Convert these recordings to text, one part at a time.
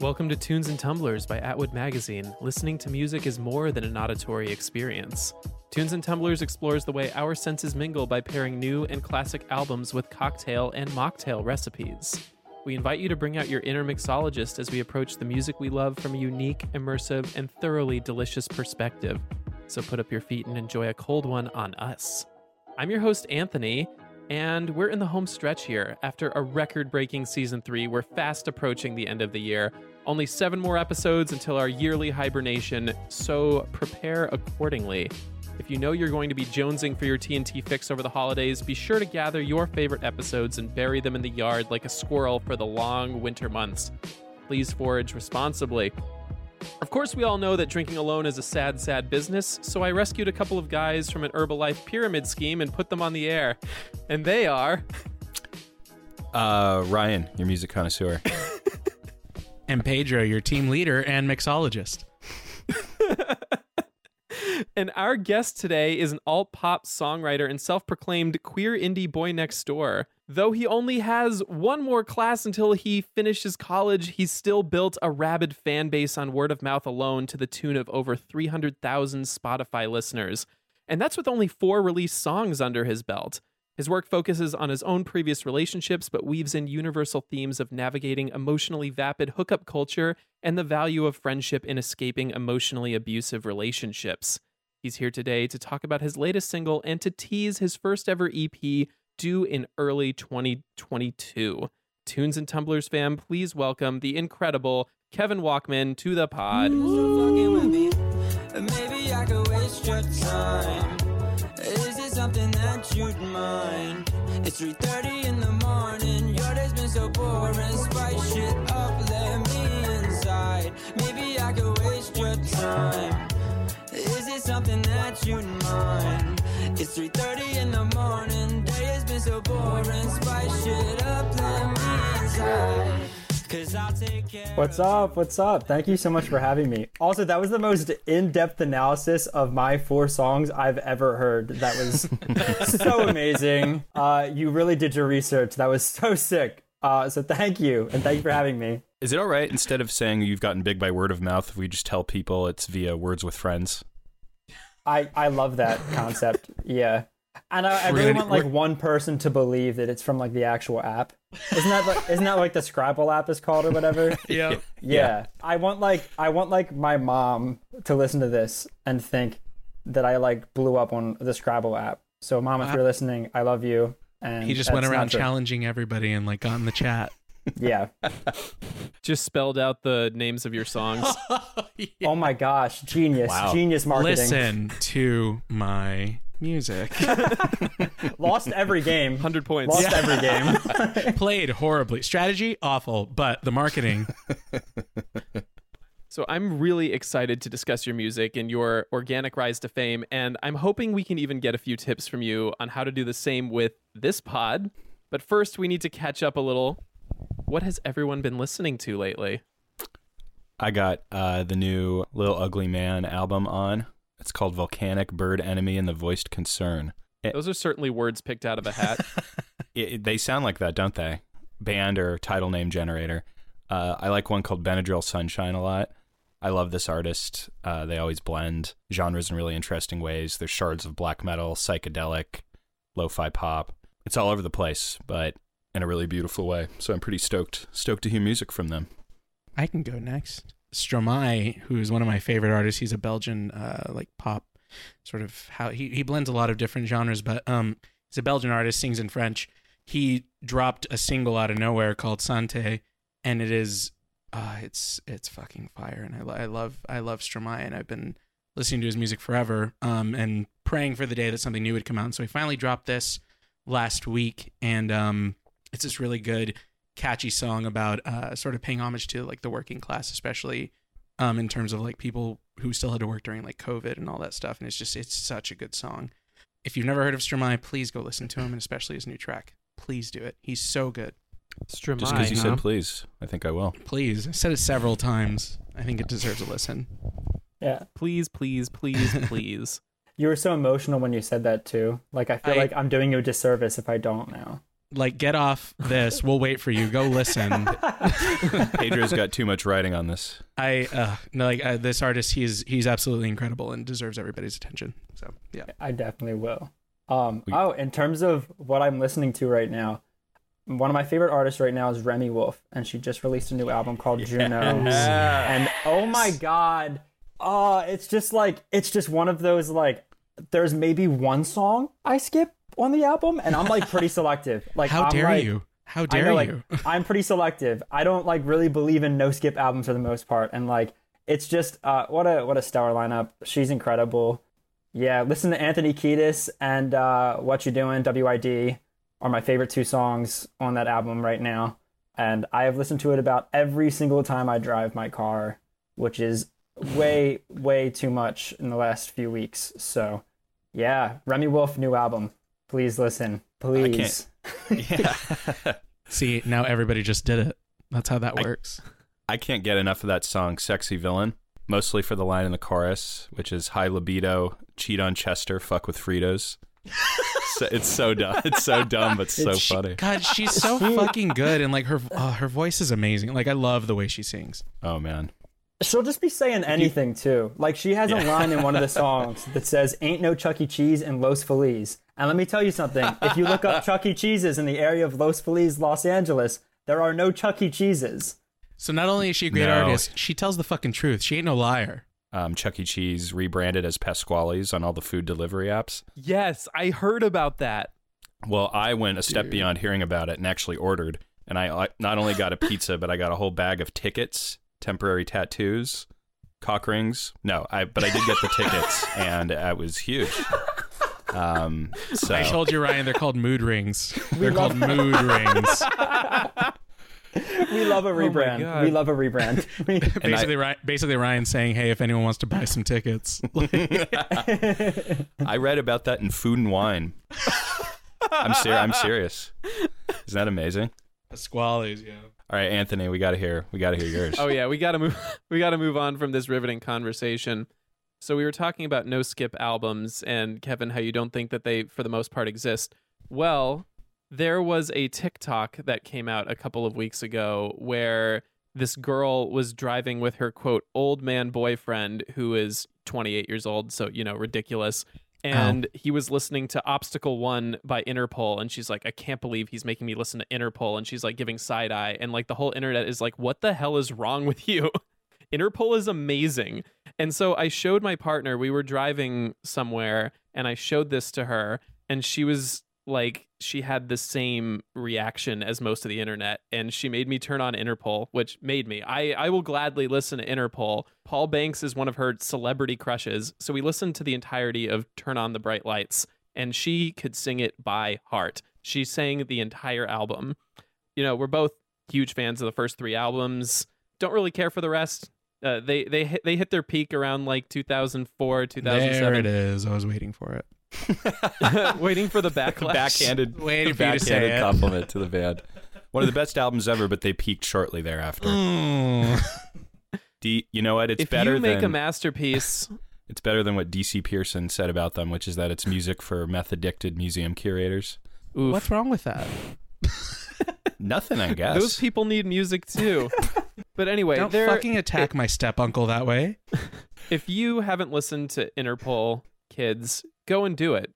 Welcome to Tunes and Tumblers by Atwood Magazine. Listening to music is more than an auditory experience. Tunes and Tumblers explores the way our senses mingle by pairing new and classic albums with cocktail and mocktail recipes. We invite you to bring out your inner mixologist as we approach the music we love from a unique, immersive, and thoroughly delicious perspective. So put up your feet and enjoy a cold one on us. I'm your host, Anthony, and we're in the home stretch here. After a record breaking season three, we're fast approaching the end of the year. Only seven more episodes until our yearly hibernation, so prepare accordingly. If you know you're going to be jonesing for your TNT fix over the holidays, be sure to gather your favorite episodes and bury them in the yard like a squirrel for the long winter months. Please forage responsibly. Of course, we all know that drinking alone is a sad, sad business, so I rescued a couple of guys from an Herbalife pyramid scheme and put them on the air. And they are. Uh, Ryan, your music connoisseur. and Pedro, your team leader and mixologist. and our guest today is an alt pop songwriter and self proclaimed queer indie boy next door. Though he only has one more class until he finishes college, he's still built a rabid fan base on word of mouth alone to the tune of over 300,000 Spotify listeners. And that's with only four released songs under his belt. His work focuses on his own previous relationships, but weaves in universal themes of navigating emotionally vapid hookup culture and the value of friendship in escaping emotionally abusive relationships. He's here today to talk about his latest single and to tease his first ever EP due in early 2022. Tunes and Tumblers fam, please welcome the incredible Kevin Walkman to the pod. Maybe I could waste your time. Is it something that you'd mind? It's 3:30 in the morning. Your day's been so boring. Spice shit up, let me inside. Maybe I could waste your time. Is it something that you'd mind? It's 3:30 in the morning. Day has been so boring. Spice shit up, let me inside. What's up? What's up? Thank you so much for having me. Also, that was the most in-depth analysis of my four songs I've ever heard. That was so amazing. Uh, you really did your research. That was so sick. Uh, so thank you, and thank you for having me. Is it all right instead of saying you've gotten big by word of mouth if we just tell people it's via words with friends? I I love that concept. yeah. And I, I really want like one person to believe that it's from like the actual app. Isn't that like isn't that like the Scrabble app is called or whatever? yeah. yeah. Yeah. I want like I want like my mom to listen to this and think that I like blew up on the Scrabble app. So mom, if you're listening, I love you. And he just went around challenging everybody and like got in the chat. Yeah. Just spelled out the names of your songs. yeah. Oh my gosh, genius. Wow. Genius marketing. Listen to my music. Lost every game. 100 points. Lost yeah. every game. Played horribly. Strategy awful, but the marketing so I'm really excited to discuss your music and your organic rise to fame and I'm hoping we can even get a few tips from you on how to do the same with this pod. But first we need to catch up a little what has everyone been listening to lately? I got uh, the new Lil Ugly Mane album on. It's called Volcanic Bird Enemy and the Voiced Concern. It, Those are certainly words picked out of a hat. it, they sound like that, don't they? band or title name generator. Uh, I like one called Benadryl Sunshine a lot. I love this artist. Uh, they always blend genres in really interesting ways. There's shards of black metal, psychedelic, lo-fi pop. It's all over the place, but in a really beautiful way. So I'm pretty stoked stoked to hear music from them. I can go next. Stromae, who is one of my favorite artists, he's a Belgian uh, like pop sort of how he, he blends a lot of different genres, but um he's a Belgian artist, sings in French. He dropped a single out of nowhere called Sante, and it is uh it's it's fucking fire and I, I love I love Stromae and I've been listening to his music forever um and praying for the day that something new would come out. And So he finally dropped this last week and um it's this really good catchy song about uh, sort of paying homage to like the working class, especially um, in terms of like people who still had to work during like COVID and all that stuff. And it's just it's such a good song. If you've never heard of Stromae, please go listen to him, and especially his new track. Please do it. He's so good. Stromae, Just because you huh? said please, I think I will. Please, I said it several times. I think it deserves a listen. Yeah. please, please, please, please. You were so emotional when you said that too. Like I feel I- like I'm doing you a disservice if I don't now. Like, get off this. We'll wait for you. Go listen. Pedro's got too much writing on this. I uh, no, like uh, this artist. He's he's absolutely incredible and deserves everybody's attention. So yeah. I definitely will. Um, We- oh, in terms of what I'm listening to right now, one of my favorite artists right now is Remi Wolf, and she just released a new album called Juno. And oh my god, uh, it's just like it's just one of those like there's maybe one song I skip on the album, and I'm like pretty selective. Like How I'm dare like- you? How dare know, like, you? I'm pretty selective. I don't like really believe in no skip albums for the most part, and like it's just uh, what a what a stellar lineup. She's incredible. Yeah, listen to Anthony Kiedis and uh, What You Doing, WID are my favorite two songs on that album right now, and I have listened to it about every single time I drive my car, which is way way too much in the last few weeks. So, yeah, Remi Wolf new album. Please listen, please. Yeah. See, now everybody just did it. That's how that I- works. I can't get enough of that song, Sexy Villain, mostly for the line in the chorus, which is high libido, cheat on Chester, fuck with Fritos. so, it's so dumb. It's so dumb, but so It's- funny. God, she's so fucking good, and like her uh, her voice is amazing. Like I love the way she sings. Oh, man. She'll just be saying anything too. Like she has a line in one of the songs that says "Ain't no Chuck E. Cheese in Los Feliz." And let me tell you something: if you look up Chuck E. Cheeses in the area of Los Feliz, Los Angeles, there are no Chuck E. Cheeses. So not only is she a great No. artist, she tells the fucking truth. She ain't no liar. Um, Chuck E. Cheese rebranded as Pasqually's on all the food delivery apps. yes, I heard about that. Well, I went a step Dude. beyond hearing about it and actually ordered. And I I not only got a pizza, but I got a whole bag of tickets, temporary tattoos, cock rings. No, I but I did get the tickets, and it was huge. Um, so I told you, Ryan. They're called mood rings. They're love- called mood rings. We love a rebrand. God. we love a rebrand. Basically, Ryan, basically Ryan saying, "Hey, if anyone wants to buy some tickets, I read about that in Food and Wine. I'm ser- I'm serious. Isn't that amazing? Pasqually's, yeah." All right, Anthony, we got to hear we got to hear yours. Oh yeah, we gotta move. We gotta move on from this riveting conversation. So we were talking about no skip albums, and Kevin, how you don't think that they, for the most part, exist. Well, there was a TikTok that came out a couple of weeks ago where this girl was driving with her quote old man boyfriend who is 28 years old, so you know ridiculous. Oh. And he was listening to Obstacle One by Interpol, and she's like, I can't believe he's making me listen to Interpol. And she's like giving side eye, and like the whole internet is like, What the hell is wrong with you? Interpol is amazing. And so I showed my partner, we were driving somewhere, and I showed this to her, and she was like, she had the same reaction as most of the internet. And she made me turn on Interpol, which made me. I, I will gladly listen to Interpol. Paul Banks is one of her celebrity crushes. So we listened to the entirety of Turn On the Bright Lights, and she could sing it by heart. She sang the entire album. You know, we're both huge fans of the first three albums. Don't really care for the rest. Uh, they they hit, they hit their peak around like 2004 2007 There 2007 it is. I was waiting for it. waiting for the backlash backhanded, Waiting for you to say backhanded it. compliment to the band. One of the best albums ever, but they peaked shortly thereafter. Mm. D, you know what? It's if better you make than a masterpiece it's better than what DC Pearson said about them, which is that it's music for meth addicted museum curators. oof, What's wrong with that? Nothing, I guess. Those people need music too. but anyway, Don't fucking attack my step uncle that way. if you haven't listened to Interpol, kids, go and do it.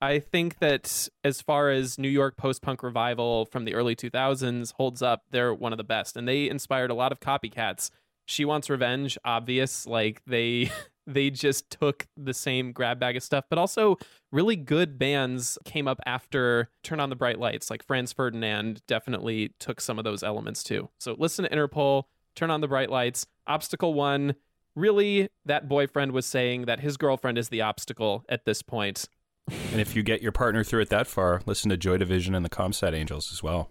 I think that as far as New York post punk revival from the early 2000s holds up, they're one of the best. And they inspired a lot of copycats. She Wants Revenge, obvious. Like they. They just took the same grab bag of stuff, but also really good bands came up after Turn on the Bright Lights. Like Franz Ferdinand definitely took some of those elements too. So listen to Interpol, Turn on the Bright Lights, Obstacle One, really that boyfriend was saying that his girlfriend is the obstacle at this point. and if you get your partner through it that far, listen to Joy Division and the Comsat Angels as well.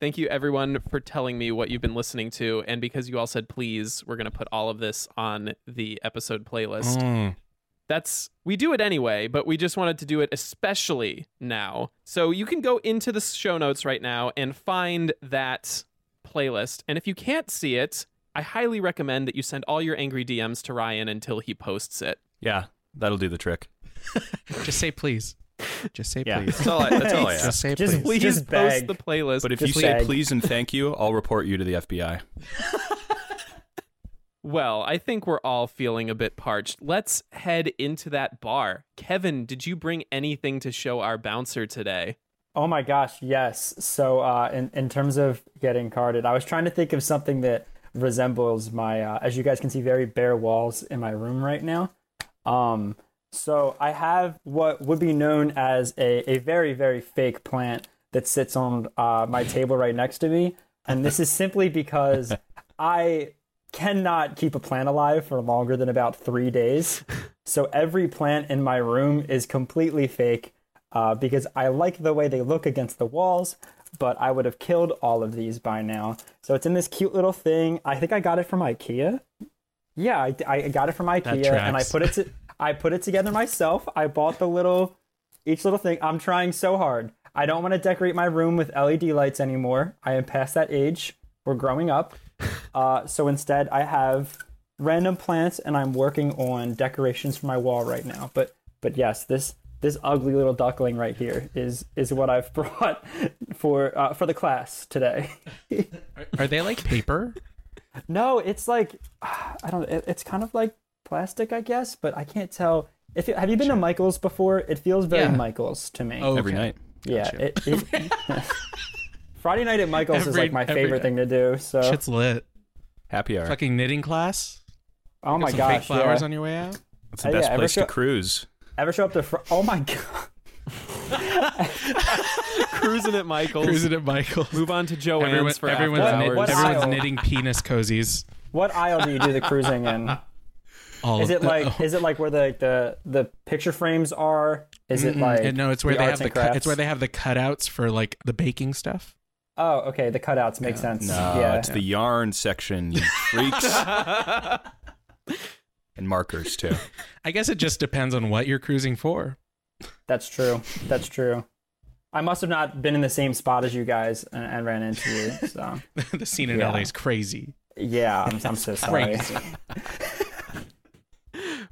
Thank you everyone for telling me what you've been listening to and because you all said please, we're going to put all of this on the episode playlist. Mm. That's we do it anyway, but we just wanted to do it especially now. So you can go into the show notes right now and find that playlist. And if you can't see it, I highly recommend that you send all your angry DMs to Ryan until he posts it. Yeah, that'll do the trick. Just say please. Just say Yeah, please. that's all I, that's all I Just say Just- please. Please Just post the playlist. But if you Just say please and thank you, I'll report you to the FBI. Well, I think we're all feeling a bit parched. Let's head into that bar. Kevin, did you bring anything to show our bouncer today? Oh my gosh, yes. So uh, in in terms of getting carded, I was trying to think of something that resembles my, uh, as you guys can see, very bare walls in my room right now. Um, so I have what would be known as a, a very very fake plant that sits on uh, my table right next to me, and this is simply because I cannot keep a plant alive for longer than about three days. So every plant in my room is completely fake uh, because I like the way they look against the walls, but I would have killed all of these by now. So it's in this cute little thing. I think I got it from IKEA. Yeah, I, I got it from IKEA and I put it to, I put it together myself. I bought the little each little thing. I'm trying so hard. I don't want to decorate my room with LED lights anymore. I am past that age. We're growing up. Uh, so instead, I have random plants, and I'm working on decorations for my wall right now. But but yes, this this ugly little duckling right here is is what I've brought for uh, for the class today. Are they like paper? no, it's like I don't. It, it's kind of like plastic, I guess, but I can't tell. If you, have you been to Michael's before? It feels very Yeah. Michael's to me. Oh, Every okay. night. yeah. gotcha. It, it, Friday night at Michael's is like my favorite night. thing to do. So Shit's lit. Happy hour. Fucking knitting class. oh my Got some gosh, fake flowers yeah. on your way out. It's the Uh, best yeah, ever place to cruise. Ever show up to? Fr- oh my god. Cruising at Michael's. Cruising at Michael's. Move on to Joann's Everyone, for everyone's, after What- knit- hours. what everyone's aisle? knitting penis cozies. What aisle do you do the cruising in? All Is it the- like is it like where the the the picture frames are? Is it Mm-mm. like And no, it's where the they arts have the and cut, crafts? it's where they have the cutouts for like the baking stuff. Oh, okay. The cutouts make Yeah. sense. No, yeah. it's the yarn section, you freaks. And markers, too. I guess it just depends on what you're cruising for. That's true. That's true. I must have not been in the same spot as you guys and, and ran into you. So the scene in Yeah. LA is crazy. yeah, I'm, I'm so sorry.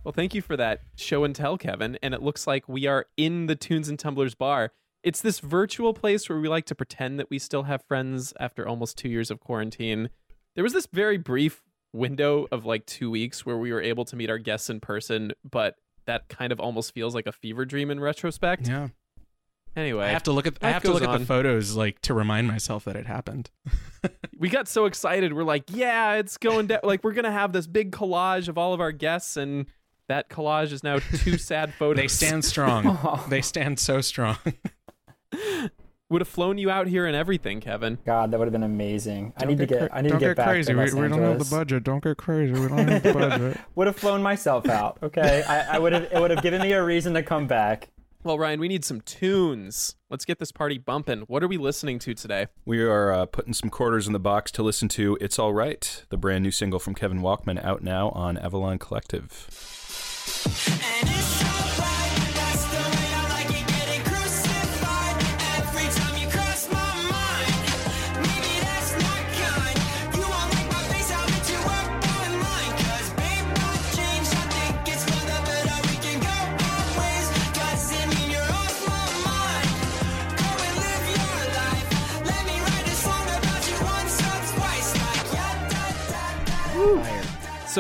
Well, thank you for that show and tell, Kevin. And it looks like we are in the Tunes and Tumblers bar. It's this virtual place where we like to pretend that we still have friends after almost two years of quarantine. There was this very brief window of like two weeks where we were able to meet our guests in person, but that kind of almost feels like a fever dream in retrospect. Yeah. Anyway, I have to look at I have to look goes at the photos like to remind myself that it happened. we got so excited. We're like, yeah, it's going down. like, we're going to have this big collage of all of our guests, and that collage is now two sad photos. They stand strong. they stand so strong. Would have flown you out here and everything, Kevin. God, that would have been amazing. I need to get. I need don't to get, back crazy. to Los we, we don't have the budget. Don't get crazy. We don't have the budget. Would have flown myself out. Okay, I, I would have. It would have given me a reason to come back. Well, Ryan, we need some tunes. Let's get this party bumping. What are we listening to today? We are uh, putting some quarters in the box to listen to It's All Right, the brand new single from Kevin Walkman out now on Avalon Collective.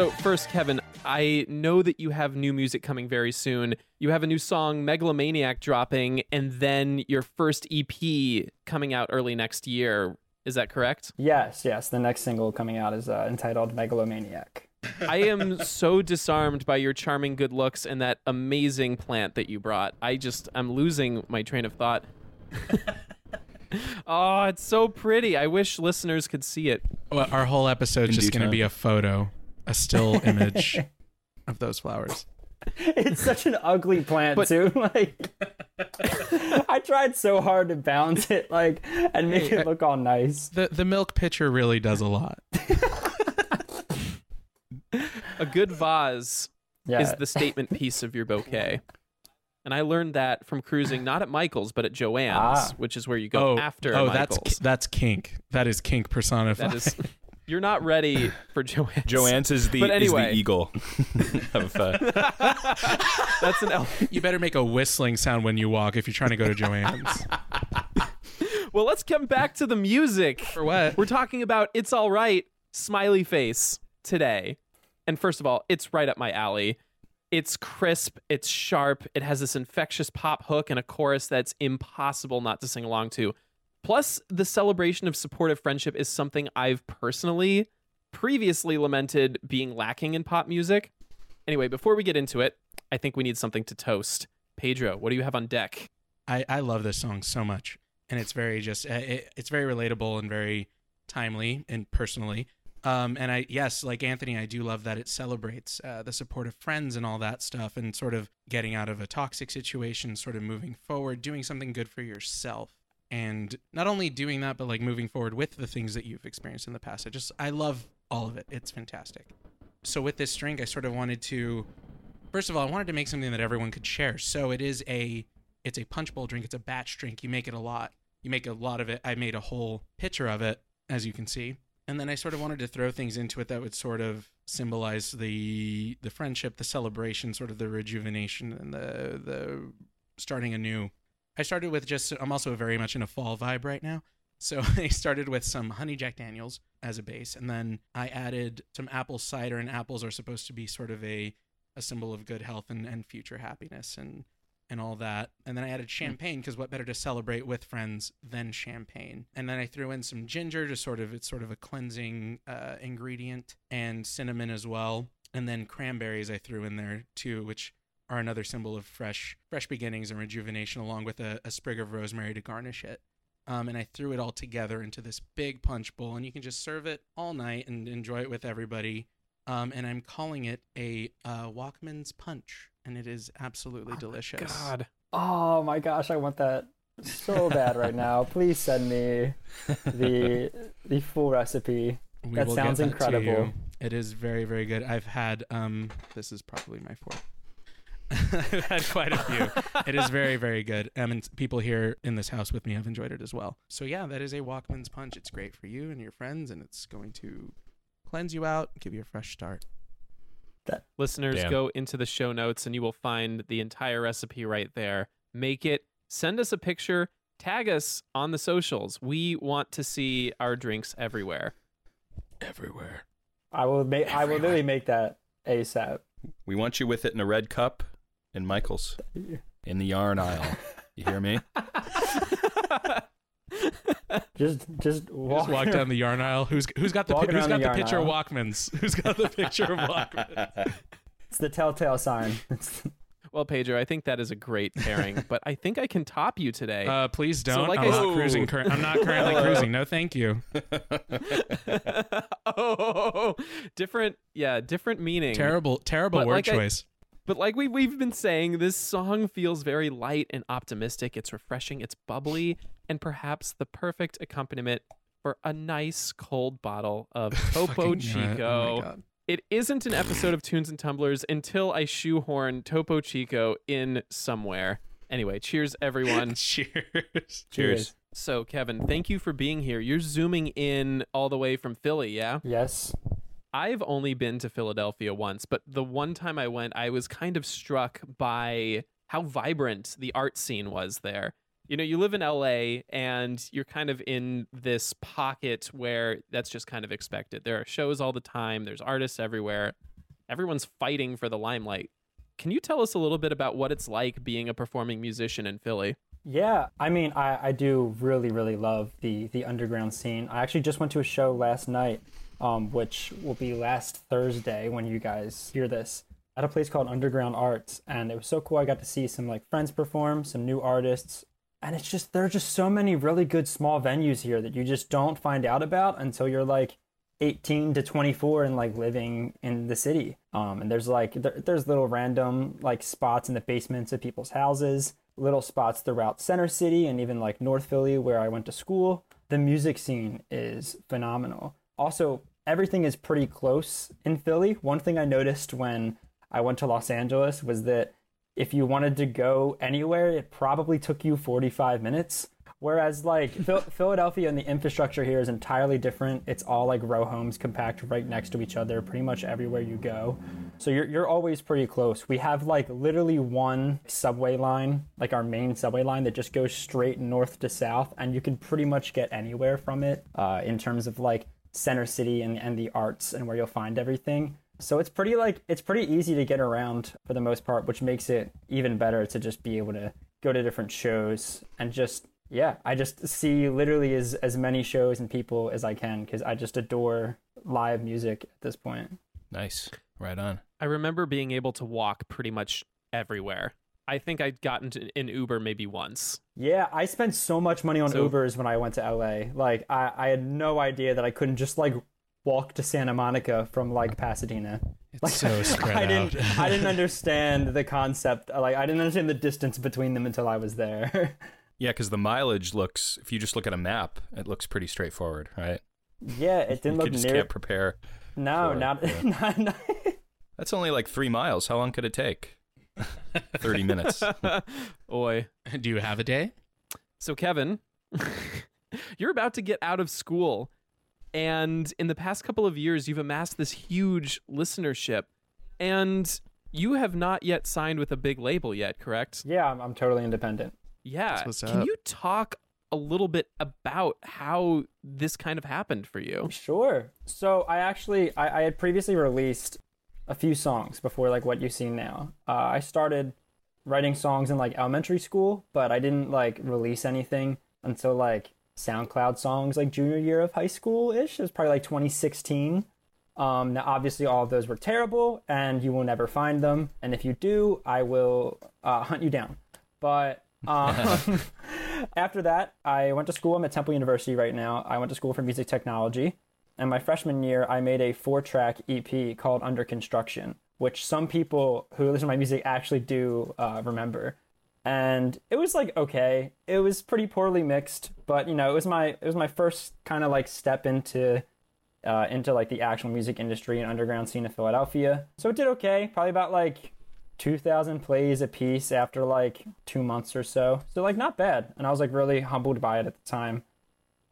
So, first, Kevin, I know that you have new music coming very soon. You have a new song, Megalomaniac, dropping, and then your first EP coming out early next year. Is that correct? Yes, yes. The next single coming out is uh, entitled Megalomaniac. I am so disarmed by your charming good looks and that amazing plant that you brought. I just, I'm losing my train of thought. oh, it's so pretty. I wish listeners could see it. Well, our whole episode's In just going to be a photo, a still image of those flowers. it's such an ugly plant But- too. Like I tried so hard to balance it, like, and make Hey, it look all nice. The the milk pitcher really does a lot. A good vase Yeah. is the statement piece of your bouquet. And I learned that from cruising not at Michael's but at Joann's, Ah. which is where you go oh, after oh, Michael's. that's that's kink. That is kink personified. that is you're not ready for Joann's. Joann's is the But is the eagle of uh, That's an L. you better make a whistling sound when you walk if you're trying to go to Joann's. Well, let's come back to the music. For what? We're talking about It's All Right, Smiley Face today. And first of all, it's right up my alley. It's crisp, it's sharp, it has this infectious pop hook and a chorus that's impossible not to sing along to. Plus, the celebration of supportive friendship is something I've personally previously lamented being lacking in pop music. Anyway, before we get into it, I think we need something to toast. Pedro, what do you have on deck? I, I love this song so much, and it's very just uh, it, it's very relatable and very timely and personally. Um, and I yes, like Anthony, I do love that it celebrates uh, the support of friends and all that stuff, and sort of getting out of a toxic situation, sort of moving forward, doing something good for yourself, and not only doing that, but like moving forward with the things that you've experienced in the past. I just I love all of it. It's fantastic. So with this drink, I sort of wanted to First of all, I wanted to make something that everyone could share. So it is a it's a punch bowl drink. It's a batch drink. You make it a lot. You make a lot of it. I made a whole pitcher of it, as you can see. And then I sort of wanted to throw things into it that would sort of symbolize the the friendship, the celebration, sort of the rejuvenation and the the starting anew. I started with just I'm also very much in a fall vibe right now. So I started with some honey Jack Daniels as a base, and then I added some apple cider, and apples are supposed to be sort of a a symbol of good health and, and future happiness and and all that. And then I added champagne because what better to celebrate with friends than champagne? And then I threw in some ginger, just sort of it's sort of a cleansing uh, ingredient, and cinnamon as well. And then cranberries I threw in there too, which are another symbol of fresh fresh beginnings and rejuvenation, along with a, a sprig of rosemary to garnish it. Um, and I threw it all together into this big punch bowl, and you can just serve it all night and enjoy it with everybody. Um, and I'm calling it a uh, Walkman's Punch, and it is absolutely delicious. God. Oh my gosh, I want that so bad right now. Please send me the the full recipe. We That will sounds get that to incredible. you. It is very, very good. I've had um, this is probably my fourth. I've had quite a few. it is very, very good. Um, and people here in this house with me have enjoyed it as well. So yeah, that is a Walkman's Punch. It's great for you and your friends, and it's going to cleanse you out, give you a fresh start. That. Listeners, Damn. go into the show notes and you will find the entire recipe right there. Make it, send us a picture, tag us on the socials. We want to see our drinks everywhere. everywhere. I will make. I will literally make that ASAP. We want you with it in a red cup in Michael's in the yarn aisle. You hear me? Just, just walk. Just walk down the yarn aisle. Who's who's got the pi- Walking who's around got the the, yarn picture of. Walkmans? Who's got the picture of Walkmans? It's the telltale sign. Well, Pedro, I think that is a great pairing, but I think I can top you today. Uh, please don't. like I'm I- not cruising. Cur- I'm not currently cruising. No, thank you. oh, different, yeah, different meaning. Terrible, terrible But word like I- choice. But like we we've been saying, this song feels very light and optimistic. It's refreshing, it's bubbly, and perhaps the perfect accompaniment for a nice cold bottle of Topo Chico. Oh. It isn't an episode of Tunes and Tumblers until I shoehorn Topo Chico in somewhere. Anyway, cheers everyone. Cheers. Cheers. so, Kevin, thank you for being here. You're zooming in all the way from Philly, yeah? yes. I've only been to Philadelphia once, but the one time I went, I was kind of struck by how vibrant the art scene was there. You know, you live in LA and you're kind of in this pocket where that's just kind of expected. There are shows all the time, there's artists everywhere. Everyone's fighting for the limelight. Can you tell us a little bit about what it's like being a performing musician in Philly? Yeah, I mean, I, I do really, really love the the underground scene. I actually just went to a show last night, um, which will be last Thursday when you guys hear this, at a place called Underground Arts, and it was so cool. I got to see some like friends perform, some new artists, and it's just there are just so many really good small venues here that you just don't find out about until you're like 18 to 24 and like living in the city. Um, and there's like there, there's little random like spots in the basements of people's houses, little spots throughout Center City and even like North Philly where I went to school. The music scene is phenomenal. Also, everything is pretty close in Philly. One thing I noticed when I went to Los Angeles was that if you wanted to go anywhere, it probably took you 45 minutes. Whereas like Philadelphia and the infrastructure here is entirely different. It's all like row homes compact right next to each other pretty much everywhere you go. So you're you're always pretty close. We have like literally one subway line, like our main subway line that just goes straight north to south and you can pretty much get anywhere from it uh, in terms of like center city and, and the arts and where you'll find everything. So it's pretty like it's pretty easy to get around for the most part, which makes it even better to just be able to go to different shows and just yeah, I just see literally as as many shows and people as I can because I just adore live music at this point. Nice. Right on. I remember being able to walk pretty much everywhere. I think I'd gotten to an Uber maybe once. Yeah, I spent so much money on So- Ubers when I went to LA. Like I, I had no idea that I couldn't just like walk to Santa Monica from like Pasadena. It's like, so spread I out. didn't I didn't understand the concept. Like I didn't understand the distance between them until I was there. Yeah, because the mileage looks, if you just look at a map, it looks pretty straightforward, right? yeah, it didn't You look just near. can't prepare. no, for not, yeah. not, not That's only like three miles. How long could it take? 30 minutes. Oi. Do you have a day? So, Kevin, you're about to get out of school. And in the past couple of years, you've amassed this huge listenership. And you have not yet signed with a big label yet, correct? Yeah, I'm, I'm totally independent. Yeah. That's what's Can up. you talk a little bit about how this kind of happened for you? Sure. So I actually I, I had previously released a few songs before like what you see now. Uh, I started writing songs in like elementary school, but I didn't like release anything until like SoundCloud songs like junior year of high school ish. It was probably like 2016. Um, now, obviously, all of those were terrible, and you will never find them. And if you do, I will uh, hunt you down. But um, after that, I went to school. I'm at Temple University right now. I went to school for music technology. And my freshman year, I made a four track EP called Under Construction, which some people who listen to my music actually do uh, remember. And it was like okay, it was pretty poorly mixed, but you know, it was my it was my first kind of like step into uh, into like the actual music industry and underground scene of Philadelphia. So it did okay, probably about like 2,000 plays a piece after like two months or so. So like not bad, and I was like really humbled by it at the time.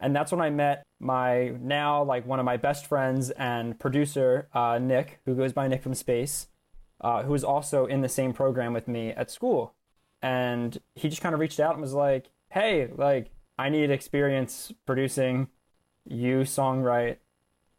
And that's when I met my now like one of my best friends and producer uh, Nick, who goes by Nick from Space, uh, who was also in the same program with me at school. And he just kind of reached out and was like, "Hey, like I need experience producing. You songwrite."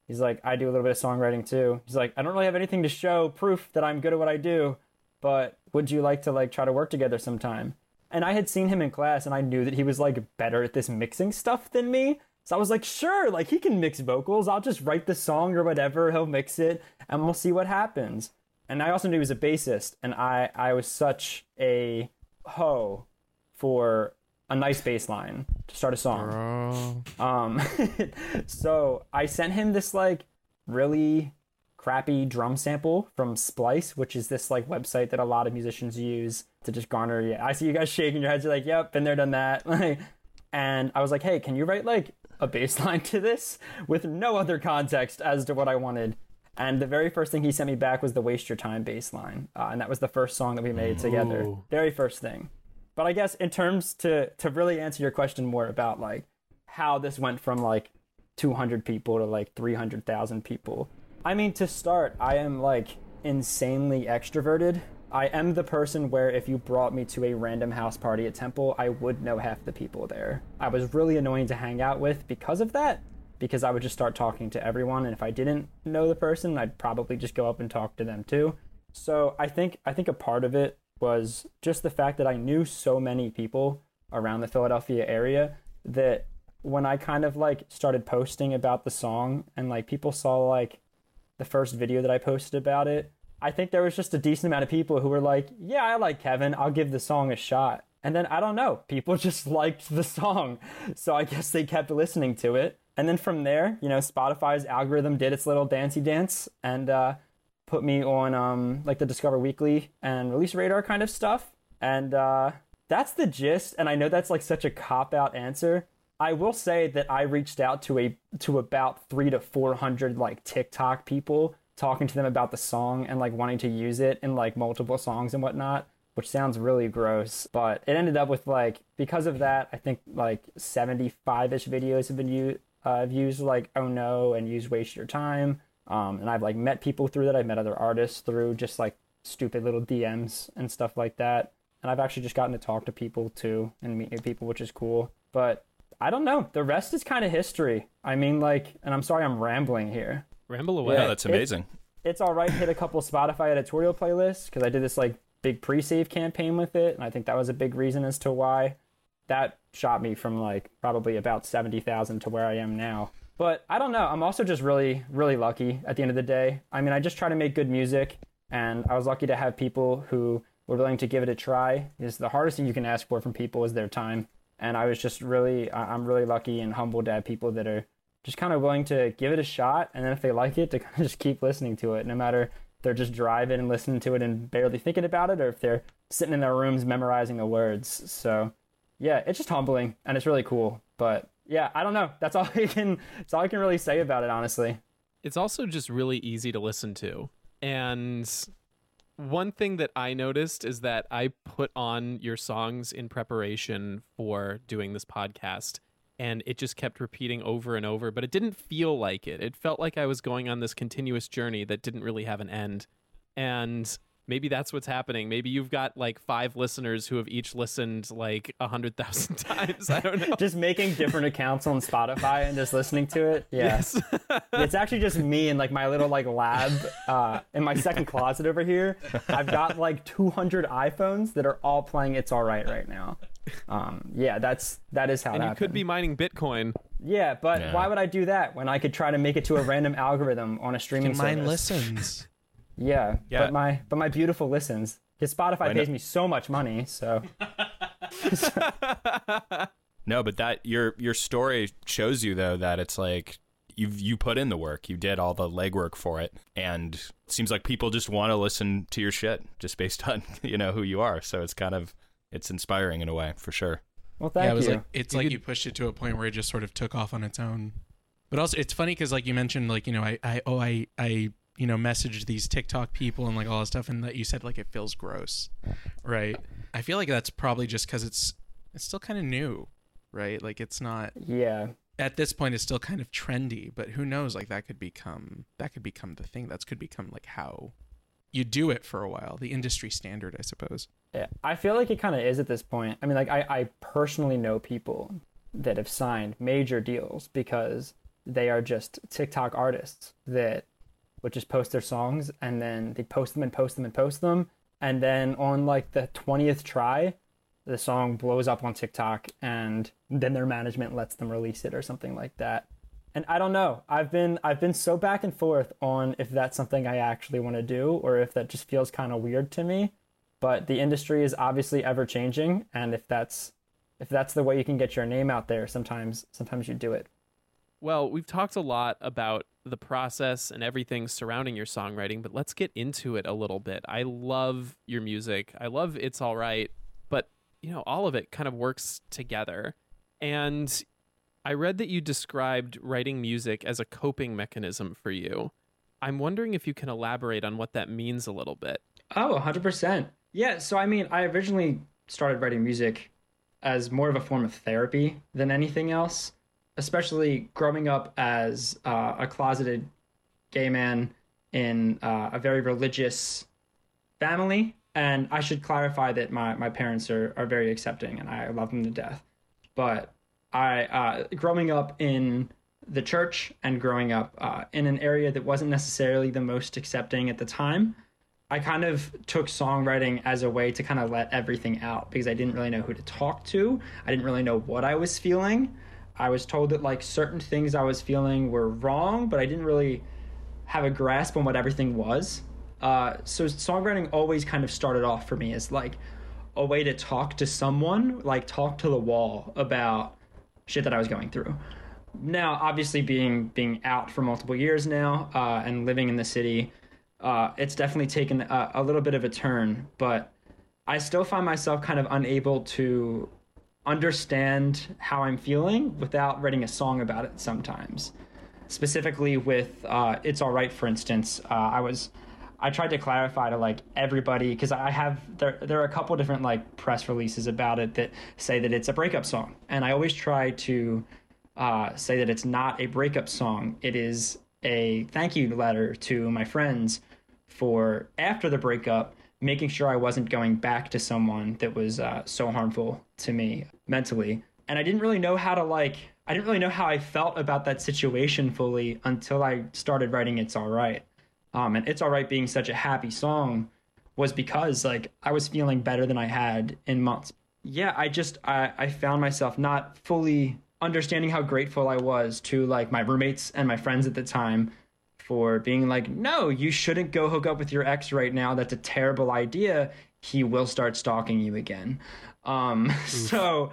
He's like, "I do a little bit of songwriting too." He's like, "I don't really have anything to show proof that I'm good at what I do, but would you like to like try to work together sometime?" And I had seen him in class and I knew that he was like better at this mixing stuff than me. So I was like, sure, like he can mix vocals. I'll just write the song or whatever. He'll mix it and we'll see what happens. And I also knew he was a bassist and I, I was such a hoe for a nice bass line to start a song. Um, so I sent him this like really crappy drum sample from Splice, which is this like website that a lot of musicians use to just garner. Yeah, I see you guys shaking your heads. You're like, "Yep, been there, done that." Like, and I was like, "Hey, can you write like a bass line to this with no other context as to what I wanted?" And the very first thing he sent me back was the "Waste Your Time" bass line, uh, and that was the first song that we made together. Ooh. Very first thing. But I guess in terms to to really answer your question more about like how this went from like 200 people to like 300,000 people. I mean, to start, I am like insanely extroverted. I am the person where if you brought me to a random house party at Temple, I would know half the people there. I was really annoying to hang out with because of that, because I would just start talking to everyone, and if I didn't know the person, I'd probably just go up and talk to them too. So I think I think a part of it was just the fact that I knew so many people around the Philadelphia area that when I kind of like started posting about the song and like people saw like the first video that I posted about it, I think there was just a decent amount of people who were like, "Yeah, I like Kevin. I'll give the song a shot." And then I don't know, people just liked the song. So I guess they kept listening to it. And then from there, you know, Spotify's algorithm did its little dancey dance and uh put me on um like the Discover Weekly and Release Radar kind of stuff. And uh that's the gist and I know that's like such a cop out answer. I will say that I reached out to a to about 3 to 400 like TikTok people talking to them about the song and like wanting to use it in like multiple songs and whatnot, which sounds really gross, but it ended up with like because of that, I think like 75ish videos have been used uh, I've used like Oh No and used Waste Your Time. Um, and I've like met people through that. I've met other artists through just like stupid little DMs and stuff like that. And I've actually just gotten to talk to people too and meet new people, which is cool. But I don't know. The rest is kind of history. I mean, like, and I'm sorry I'm rambling here. Ramble away. Yeah, that's it- amazing. It's all right. Hit a couple Spotify editorial playlists because I did this like big pre-save campaign with it, and I think that was a big reason as to why that shot me from like probably about seventy thousand to where I am now. But I don't know. I'm also just really, really lucky at the end of the day. I mean, I just try to make good music, and I was lucky to have people who were willing to give it a try. Is the hardest thing you can ask for from people is their time, and I was just really, I- I'm really lucky and humbled to have people that are just kind of willing to give it a shot, and then if they like it, to kind of just keep listening to it, no matter they're just driving and listening to it and barely thinking about it, or if they're sitting in their rooms memorizing the words. So yeah, it's just humbling and it's really cool. But yeah, I don't know. That's all I can. That's all I can really say about it, honestly. It's also just really easy to listen to. And one thing that I noticed is that I put on your songs in preparation for doing this podcast. And it just kept repeating over and over, but it didn't feel like it. It felt like I was going on this continuous journey that didn't really have an end. And maybe that's what's happening. Maybe you've got like five listeners who have each listened like a hundred thousand times. I don't know. Just making different accounts on Spotify and just listening to it. Yeah. Yes. it's actually just me in like my little like lab uh, in my second closet over here. I've got like 200 iPhones that are all playing "It's All Right" right now. Um, yeah, that's that is how and it you could be mining Bitcoin. Yeah, but Yeah. why would I do that when I could try to make it to a random algorithm on a streaming Mine service? listens. Yeah, Yeah. but my but my beautiful listens. Because Spotify Why pays not? me so much money, so No, but that your your story shows you though that it's like you you put in the work, you did all the legwork for it, and it seems like people just want to listen to your shit just based on you know who you are. So it's kind of it's inspiring in a way for sure. well, thank yeah, it was you. like it's You like could- you pushed it to a point where it just sort of took off on its own. But also, it's funny because like you mentioned, like you know, I, I oh I I you know messaged these TikTok people and like all that stuff, and that you said like it feels gross, right? I feel like that's probably just because it's it's still kind of new, right? Like it's not yeah, at this point it's still kind of trendy, but who knows? Like that could become that could become the thing. That's could become like how you do it for a while, the industry standard, I suppose. I feel like it kind of is at this point. I mean, like I, I personally know people that have signed major deals because they are just TikTok artists that would just post their songs and then they post them and post them and post them, and then on like the twentieth try, the song blows up on TikTok, and then their management lets them release it or something like that. And I don't know. I've been I've been so back and forth on if that's something I actually want to do or if that just feels kind of weird to me but the industry is obviously ever changing and if that's if that's the way you can get your name out there sometimes sometimes you do it Well, we've talked a lot about the process and everything surrounding your songwriting, but let's get into it a little bit. I love your music. I love It's All Right, but you know, all of it kind of works together. And I read that you described writing music as a coping mechanism for you. I'm wondering if you can elaborate on what that means a little bit. oh 100% yeah so i mean i originally started writing music as more of a form of therapy than anything else especially growing up as uh, a closeted gay man in uh, a very religious family and I should clarify that my, my parents are, are very accepting and I love them to death. But I, uh, growing up in the church and growing up uh, in an area that wasn't necessarily the most accepting at the time, I kind of took songwriting as a way to kind of let everything out because I didn't really know who to talk to. I didn't really know what I was feeling. I was told that like certain things I was feeling were wrong, but I didn't really have a grasp on what everything was. Uh, so songwriting always kind of started off for me as like a way to talk to someone, like talk to the wall about shit that I was going through. Now, obviously, being being out for multiple years now uh, and living in the city, uh, it's definitely taken a, a little bit of a turn. But I still find myself kind of unable to understand how I'm feeling without writing a song about it sometimes. Specifically with uh, "It's All Right," for instance, uh, I was I tried to clarify to like everybody because I have there there are a couple different like press releases about it that say that it's a breakup song, and I always try to uh, say that it's not a breakup song. It is a thank you letter to my friends for after the breakup, making sure I wasn't going back to someone that was uh, so harmful to me mentally. And I didn't really know how to like. I didn't really know how I felt about that situation fully until I started writing "It's All Right." um, and it's all right being such a happy song was because like i was feeling better than i had in months yeah i just i, I found myself not fully understanding how grateful i was to like my roommates and my friends at the time for being like no you shouldn't go hook up with your ex right now that's a terrible idea he will start stalking you again um so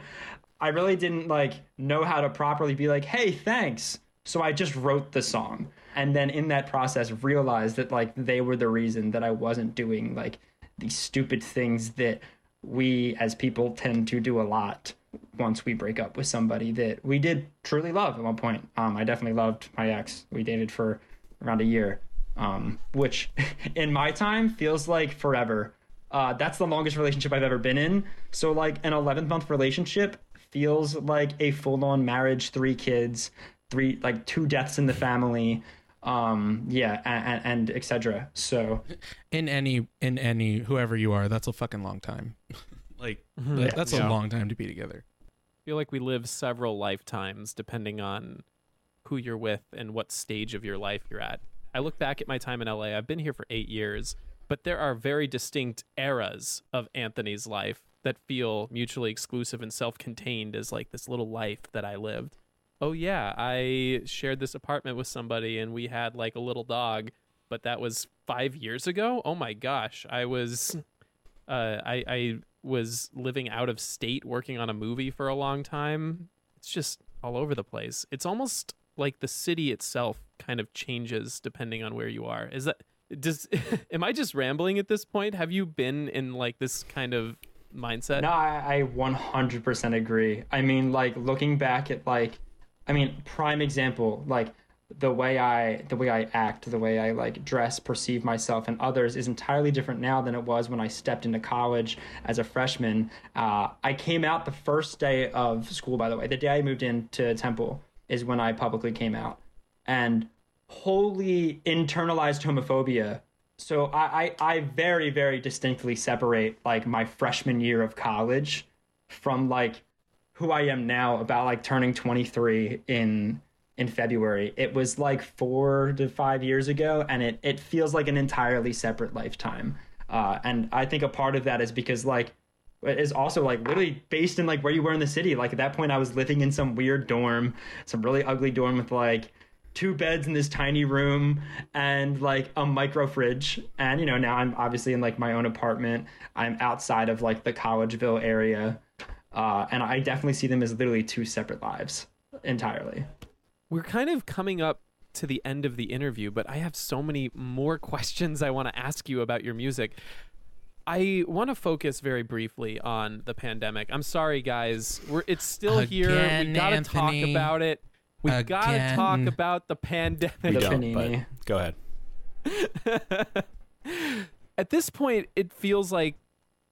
i really didn't like know how to properly be like hey thanks so I just wrote the song. And then in that process realized that like they were the reason that I wasn't doing like these stupid things that we as people tend to do a lot once we break up with somebody that we did truly love at one point. Um, I definitely loved my ex. We dated for around a year, um, which in my time feels like forever. Uh, that's the longest relationship I've ever been in. So like an 11 month relationship feels like a full on marriage, three kids, three like two deaths in the family um yeah and, and etc so in any in any whoever you are that's a fucking long time like that- that's Yeah. a long time to be together feel like we live several lifetimes depending on who you're with and what stage of your life you're at. I look back at my time in LA. I've been here for 8 years, but there are very distinct eras of Anthony's life that feel mutually exclusive and self-contained as like this little life that I lived. Oh yeah, I shared this apartment with somebody and we had like a little dog, but that was 5 years ago. Oh my gosh, I was uh, I, I was living out of state working on a movie for a long time. It's just all over the place. It's almost like the city itself kind of changes depending on where you are. Is that does am I just rambling at this point? Have you been in like this kind of mindset? no I, I 100% agree i mean like looking back at like i mean prime example like the way i the way i act the way i like dress perceive myself and others is entirely different now than it was when i stepped into college as a freshman uh, i came out the first day of school by the way the day i moved into temple is when i publicly came out. And wholly internalized homophobia. So I, I i very very distinctly separate like my freshman year of college from like who i am now about like turning 23 in in february. It was like four to five years ago and it it feels like an entirely separate lifetime. Uh and i think a part of that is because like is also like literally based in like where you were in the city. Like at that point i was living in some weird dorm some really ugly dorm with like two beds in this tiny room and like a micro fridge. And you know now i'm obviously in like my own apartment. I'm outside of like the collegeville area. Uh, and i definitely see them as literally two separate lives entirely. We're kind of coming up to the end of the interview, but I have so many more questions I want to ask you about your music. I want to focus very briefly on the pandemic. I'm sorry, guys. We're it's still here. We Again, gotta talk about it. We gotta talk about the pandemic. We don't, but go ahead. At this point, it feels like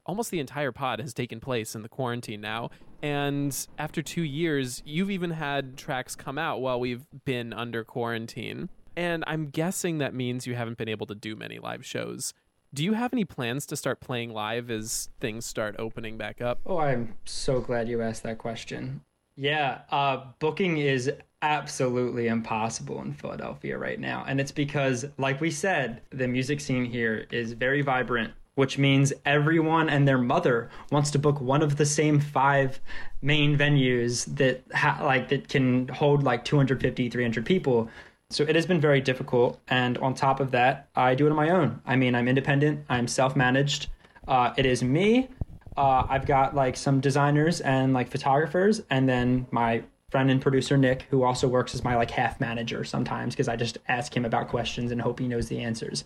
almost the entire pod has taken place in the quarantine now. And after two years, you've even had tracks come out while we've been under quarantine. And I'm guessing that means you haven't been able to do many live shows. Do you have any plans to start playing live as things start opening back up? Oh, I'm so glad you asked that question. Yeah, uh, booking is absolutely impossible in Philadelphia right now. And it's because, like we said, the music scene here is very vibrant, which means everyone and their mother wants to book one of the same five main venues that ha- like that can hold like 250, 300 people. So it has been very difficult. And on top of that, I do it on my own. I mean, I'm independent, I'm self managed. Uh, it is me. Uh, I've got like some designers and like photographers, and then my friend and producer Nick, who also works as my like half manager sometimes because I just ask him about questions and hope he knows the answers.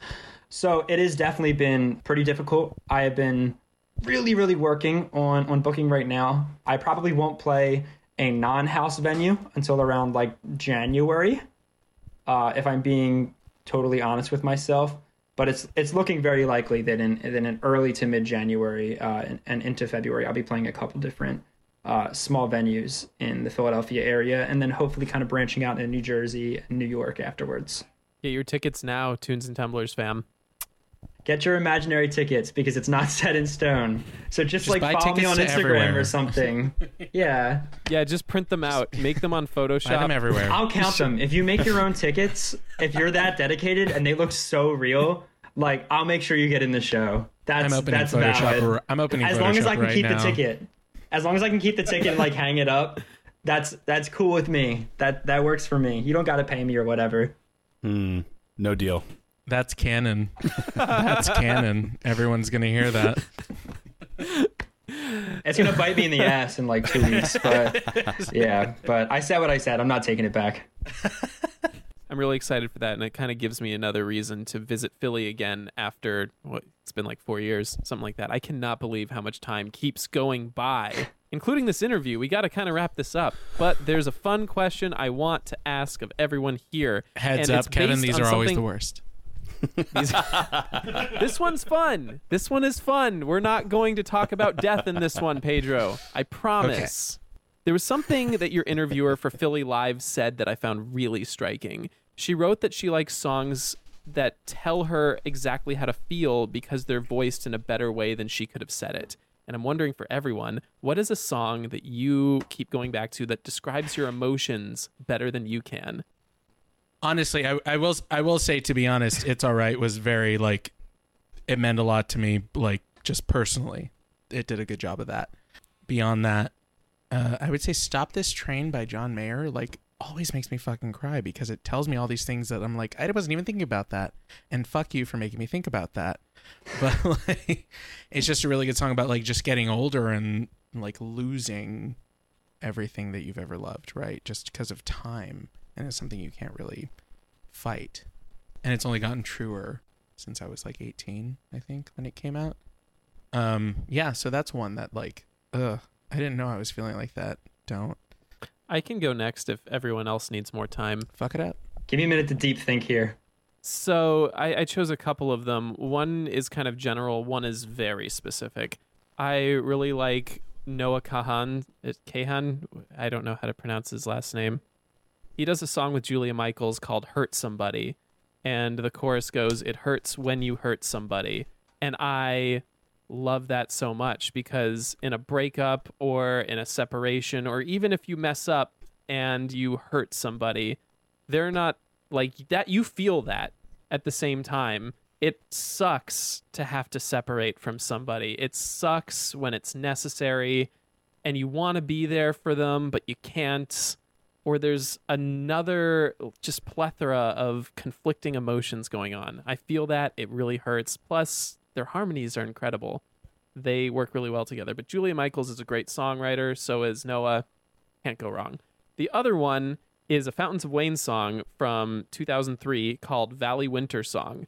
So it has definitely been pretty difficult. I have been really, really working on on booking right now. I probably won't play a non-house venue until around like January uh, if I'm being totally honest with myself. But it's it's looking very likely that in that in early to mid January uh, and, and into February, I'll be playing a couple different uh, small venues in the Philadelphia area, and then hopefully kind of branching out in New Jersey and New York afterwards. Get your tickets now, Tunes and Tumblers fam. Get your imaginary tickets because it's not set in stone. So just, Just like follow me on Instagram everywhere. or something. yeah. Yeah, just print them out. Make them on Photoshop. Buy them everywhere. I'll count them. If you make your own tickets, if you're that dedicated and they look so real, like I'll make sure you get in the show. That's I'm opening that's Photoshop. valid. r- I'm opening as Photoshop long as I can right keep now. the ticket. As long as I can keep the ticket and like hang it up, that's that's cool with me. That that works for me. You don't got to pay me or whatever. Hmm. No deal. That's canon. That's canon. Everyone's gonna hear that. It's gonna bite me in the ass in like two weeks, but yeah. But I said what I said. I'm not taking it back. I'm really excited for that, and it kind of gives me another reason to visit Philly again after what it's been like four years, something like that. I cannot believe how much time keeps going by, including this interview. We got to kind of wrap this up, but there's a fun question I want to ask of everyone here. Heads and up, it's Kevin. These are always the worst. These- this one's fun. This one is fun. We're not going to talk about death in this one, Pedro. I promise. There was something that your interviewer for Philly Live said that I found really striking. She wrote that she likes songs that tell her exactly how to feel because they're voiced in a better way than she could have said it. And I'm wondering for everyone, what is a song that you keep going back to that describes your emotions better than you can? Honestly I, I will i will say to be honest it's all right. Was very like it meant a lot to me like just personally. It did a good job of that. Beyond that uh, i would say stop this train by john mayer like always makes me fucking cry because it tells me all these things that i'm like i wasn't even thinking about that. And fuck you for making me think about that. But like it's just a really good song about like just getting older and like losing everything that you've ever loved right? Just because of time and it's something you can't really fight. And it's only gotten truer since I was like 18, I think, when it came out. Um, yeah, so that's one that like, ugh, I didn't know I was feeling like that. Don't I can go next if everyone else needs more time. fuck it up. Give me a minute to deep think here. So I, I chose a couple of them. One is kind of general. One is very specific. I really like Noah Kahan. uh, Kahan. I don't know how to pronounce his last name. He does a song with Julia Michaels called "Hurt Somebody," and the chorus goes, "It hurts when you hurt somebody," and I love that so much because in a breakup or in a separation or even if you mess up and you hurt somebody, they're not like that you feel that at the same time. It sucks to have to separate from somebody. It sucks when it's necessary and you want to be there for them but you can't or there's another just plethora of conflicting emotions going on. I feel that. It really hurts. Plus their harmonies are incredible. They work really well together. But julia michaels is a great songwriter so is noah. Can't go wrong. The other one is a Fountains of Wayne song from 2003 called Valley Winter Song.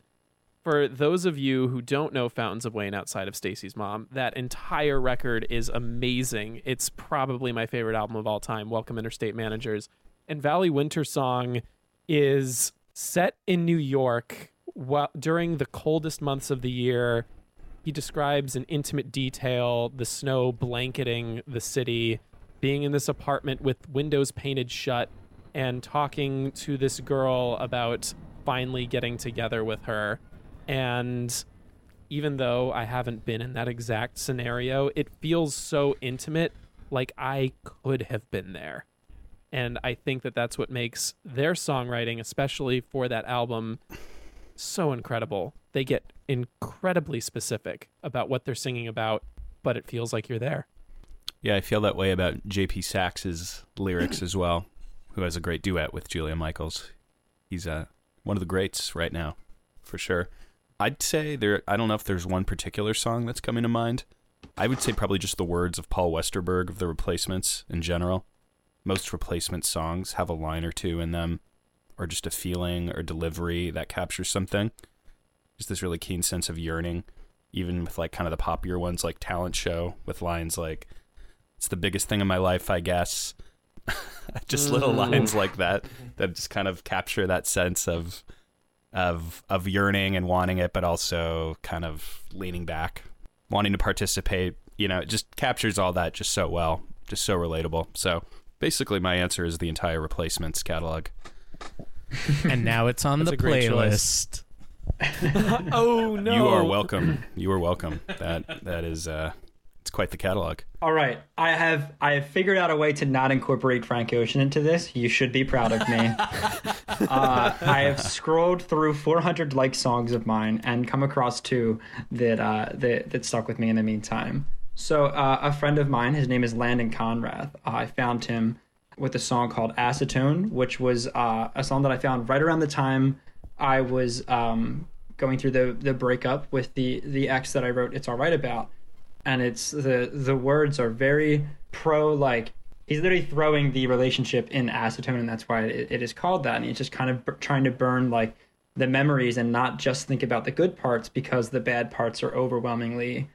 For those of you who don't know Fountains of Wayne outside of Stacy's mom, that entire record is amazing. It's probably my favorite album of all time, Welcome Interstate Managers. And Valley Winter Song is set in New York while, during the coldest months of the year. He describes in intimate detail the snow blanketing the city, being in this apartment with windows painted shut, and talking to this girl about finally getting together with her. And even though I haven't been in that exact scenario, it feels so intimate, like I could have been there. And I think that that's what makes their songwriting, especially for that album, so incredible. They get incredibly specific about what they're singing about, but it feels like you're there. Yeah, I feel that way about J.P. Saxe's lyrics as well, who has a great duet with Julia Michaels. He's uh, one of the greats right now, for sure. I'd say there. I don't know if there's one particular song that's coming to mind. I would say probably just the words of Paul Westerberg of the Replacements in general. Most replacement songs have a line or two in them, or just a feeling or delivery that captures something. Just this really keen sense of yearning, even with like kind of the popular ones like Talent Show, with lines like, it's the biggest thing in my life, I guess. just little mm. lines like that that just kind of capture that sense of of of yearning and wanting it, but also kind of leaning back, wanting to participate. You know, it just captures all that just so well, just so relatable. So basically, my answer is the entire replacements catalog. and now it's on That's the a great choice. playlist. oh no! You are welcome. You are welcome. That that is uh, it's quite the catalog. All right, I have I have figured out a way to not incorporate Frank Ocean into this. You should be proud of me. uh, I have scrolled through 400 like songs of mine and come across two that uh, that that stuck with me in the meantime. So uh, a friend of mine, his name is Landon Conrath. I found him with a song called Acetone, which was uh, a song that I found right around the time I was um, going through the the breakup with the the ex that I wrote "It's All Right" about and it's the the words are very pro like he's literally throwing the relationship in acetone and that's why it, it is called that. And he's just kind of b- trying to burn like the memories and not just think about the good parts because the bad parts are overwhelmingly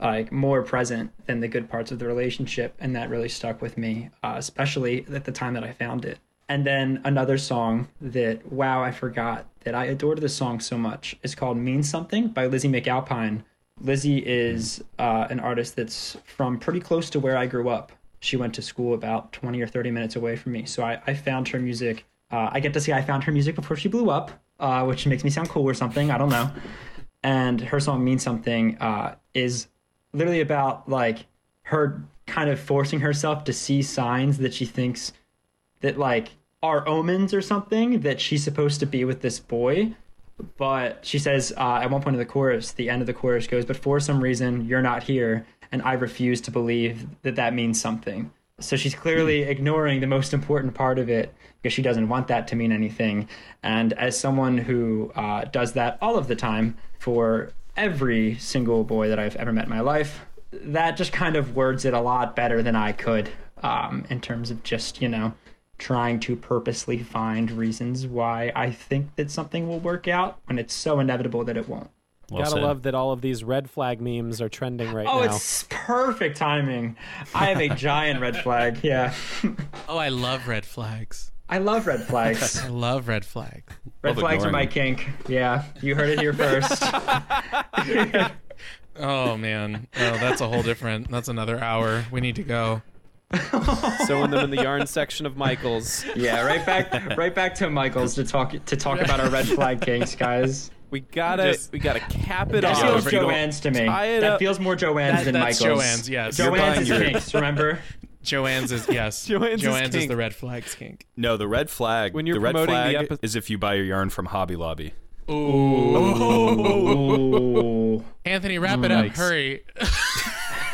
like more present than the good parts of the relationship. And that really stuck with me uh, especially at the time that i found it. And then another song that wow i forgot that i adored this song so much is called mean something by lizzie mcalpine Lizzie is uh, an artist that's from pretty close to where I grew up. She went to school about 20 or 30 minutes away from me. So I, I found her music. Uh, I get to say I found her music before she blew up, uh, which makes me sound cool or something. I don't know. And her song Mean Something uh, is literally about like her kind of forcing herself to see signs that she thinks that like are omens or something that she's supposed to be with this boy but she says uh, at one point in the chorus, the end of the chorus goes, "But for some reason, you're not here, and I refuse to believe that that means something." So she's clearly ignoring the most important part of it because she doesn't want that to mean anything. And as someone who uh, does that all of the time for every single boy that I've ever met in my life, that just kind of words it a lot better than I could um, in terms of just, you know, trying to purposely find reasons why I think that something will work out when it's so inevitable that it won't. Well Gotta said. love that all of these red flag memes are trending right Oh, now. it's perfect timing. I have a giant red flag. Yeah. Oh, I love red flags. I love red flags. I love red flags. Red Love flags are my kink. Yeah, you heard it here first. Oh man, oh that's a whole different. That's another hour. We need to go. Sewing them in the yarn section of Michael's. yeah, right back right back to Michael's to talk to talk about our red flag kinks, guys. We gotta Just- we gotta cap it That off. feels if you don't- Joann's to me. That up- feels more Joann's That- than that's Michael's. Joann's, yes. You're Joann's buying is your- kinks, remember? Joann's is yes. Joann's is kink. the red flags kink. No, the red flag. When you're the red promoting the flag epi- is if you buy your yarn from Hobby Lobby. Ooh. Anthony, wrap it up. Yikes. Hurry.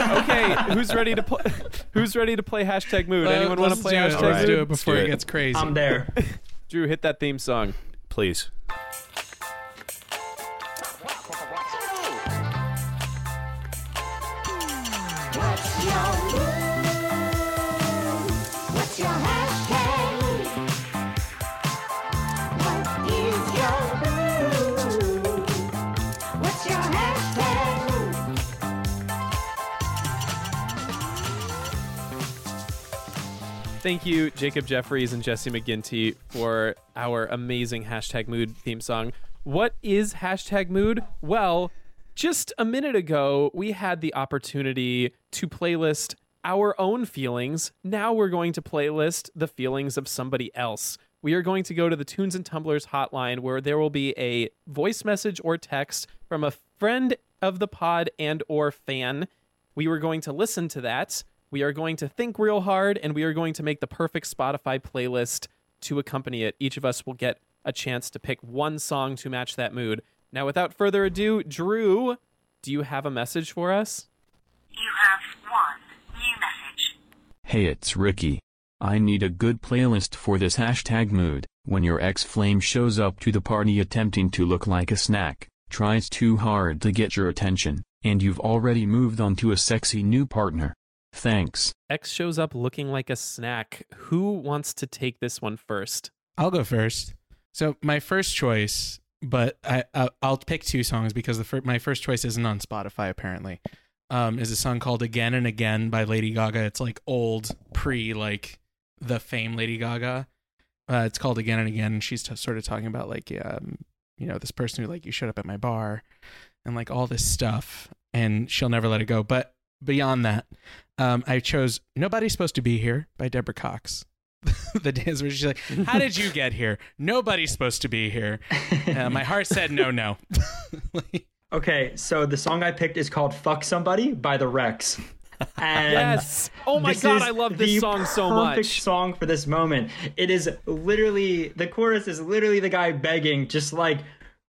Okay, who's ready to play? Who's ready to play hashtag mood? Anyone want to play do it. hashtag Let's do mood? it before do it it. gets crazy. I'm there. Drew, hit that theme song. Please. What's your Thank you, Jacob Jeffries and Jesse McGinty, for our amazing hashtag mood theme song. What is hashtag mood? Well, just a minute ago, we had the opportunity to playlist our own feelings. Now we're going to playlist the feelings of somebody else. We are going to go to the Tunes and Tumblers hotline where there will be a voice message or text from a friend of the pod and or fan. We were going to listen to that. We are going to think real hard and we are going to make the perfect Spotify playlist to accompany it. Each of us will get a chance to pick one song to match that mood. Now, without further ado, Drew, do you have a message for us? You have one new message. Hey, it's Ricky. I need a good playlist for this hashtag mood. When your ex flame shows up to the party attempting to look like a snack, tries too hard to get your attention, and you've already moved on to a sexy new partner. Thanks. X shows up looking like a snack. Who wants to take this one first? I'll go first. So my first choice, but I, I I'll pick two songs because the fir- my first choice isn't on Spotify apparently. Um, is a song called "Again and Again" by Lady Gaga. It's like old, pre like the fame Lady Gaga. Uh, it's called "Again and Again." And she's t- sort of talking about like um, you know this person who like you showed up at my bar, and like all this stuff, and she'll never let it go. But beyond that, um, I chose "Nobody's Supposed to Be Here" by Deborah Cox. the dance where she's like, "How did you get here? Nobody's supposed to be here." Uh, my heart said no, no. Like, Okay, so the song I picked is called "Fuck Somebody" by the Wrecks. And Yes. Oh my god, I love this the song so Perfect much. song for this moment. It is literally the chorus is literally the guy begging, just like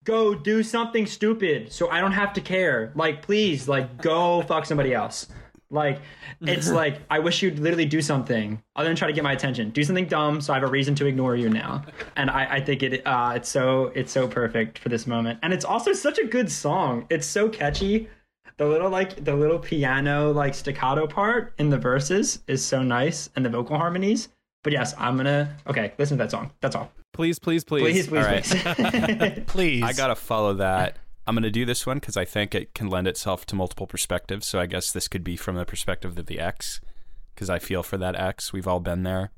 go do something stupid, so I don't have to care. Like please, like go fuck somebody else. Like it's like I wish you'd literally do something other than try to get my attention. Do something dumb, so I have a reason to ignore you now. And I, I think it uh, it's so it's so perfect for this moment. And it's also such a good song. It's so catchy the little like the little piano like staccato part in the verses is so nice and the vocal harmonies but yes i'm gonna okay listen to that song that's all Please, please, please. please please All right. please please, I gotta follow that. I'm gonna do this one because I think it can lend itself to multiple perspectives. So I guess this could be from the perspective of the ex, because I feel for that ex. We've all been there,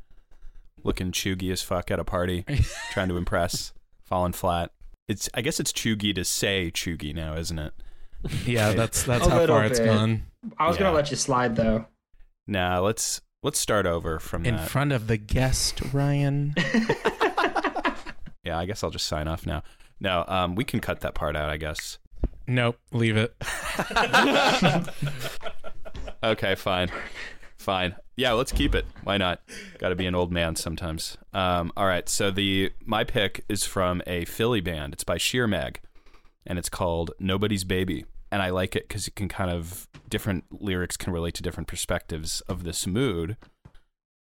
looking cheugy as fuck at a party, trying to impress, falling flat. It's I guess it's cheugy to say cheugy now, isn't it? yeah, that's that's how little far it's gone. i was Yeah. gonna let you slide though Nah, let's let's start over from In that. front of the guest, Ryan. Yeah, I guess I'll just sign off now. No, um, we can cut that part out. I guess. nope, leave it. Okay, fine. Fine. Yeah, let's keep it. Why not? Got to be an old man sometimes. Um, all right. So the my pick is from a Philly band. It's by Sheer Mag, and it's called Nobody's Baby. And I like it because it can kind of different lyrics can relate to different perspectives of this mood.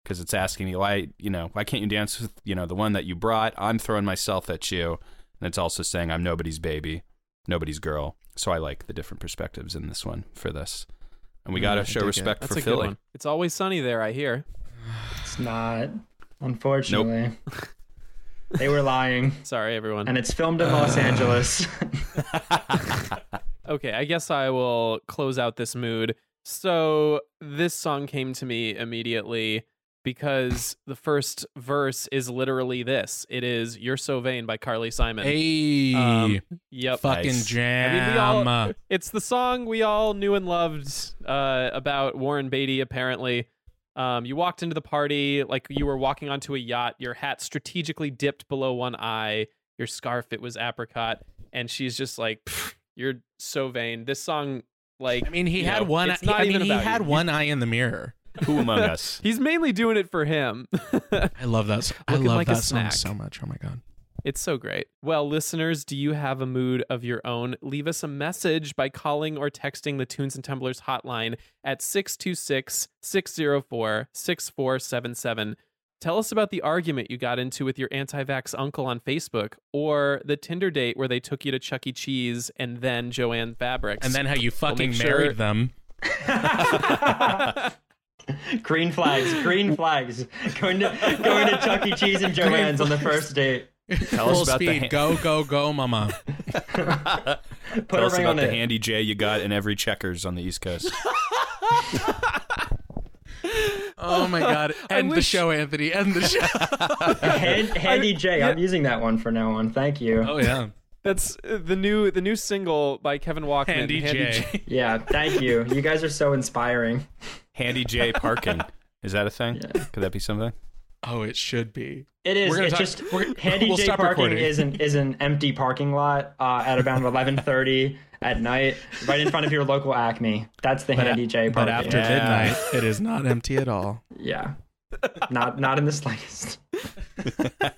Because it's asking me why you know why can't you dance with you know the one that you brought? I'm throwing myself at you, and it's also saying I'm nobody's baby, nobody's girl. So I like the different perspectives in this one for this. And we got to mm, I show dig it. respect That's for a good Philly. one. It's always sunny there, I hear. it's not unfortunately Nope. they were lying Sorry, everyone. and it's filmed in los angeles Okay, I guess I will close out this mood. So, this song came to me immediately because the first verse is literally this. It is You're So Vain by Carly Simon. Hey, Um, Yep. fucking Nice. jam. I mean, all- It's the song we all knew and loved uh, about Warren Beatty, apparently. Um, you walked into the party like you were walking onto a yacht, your hat strategically dipped below one eye, your scarf, it was apricot, and she's just like, "You're so vain. This song, like, I mean, he had know, one. It's not I even mean, he about had you. one eye in the mirror. Who among us? He's mainly doing it for him. I love that. s- I Looking love like that song snack. so much. Oh my god. It's so great. Well, listeners, do you have a mood of your own? Leave us a message by calling or texting the Tunes and Tumblers hotline at 626 604 6477. Tell us about the argument you got into with your anti vax uncle on Facebook or the Tinder date where they took you to Chuck E. Cheese and then Joann Fabrics. And then how you fucking make married sure- them. green flags green flags going to going to chuck e cheese and joann's on the first date Tell Full us about the speed. ha- go go go, mama. put Tell a us ring about on the it handy J you got in every checkers on the East Coast. Oh my god. I End the wish- show, Anthony. End the show. Hand, handy j i'm using that one for now on thank you oh yeah. That's uh, the new the new single by Kevin Walkman. Handy J. yeah thank you you guys are so inspiring handy J parking. Is that a thing? Yeah. Could that be something? Oh, it should be. It is. We're gonna It's talk- just we're- handy we'll J stop parking recording. is an is an empty parking lot uh, at around eleven thirty at night, right in front of your local Acme. That's the But, handy J but parking. after midnight, it is not empty at all. yeah, not not in the slightest.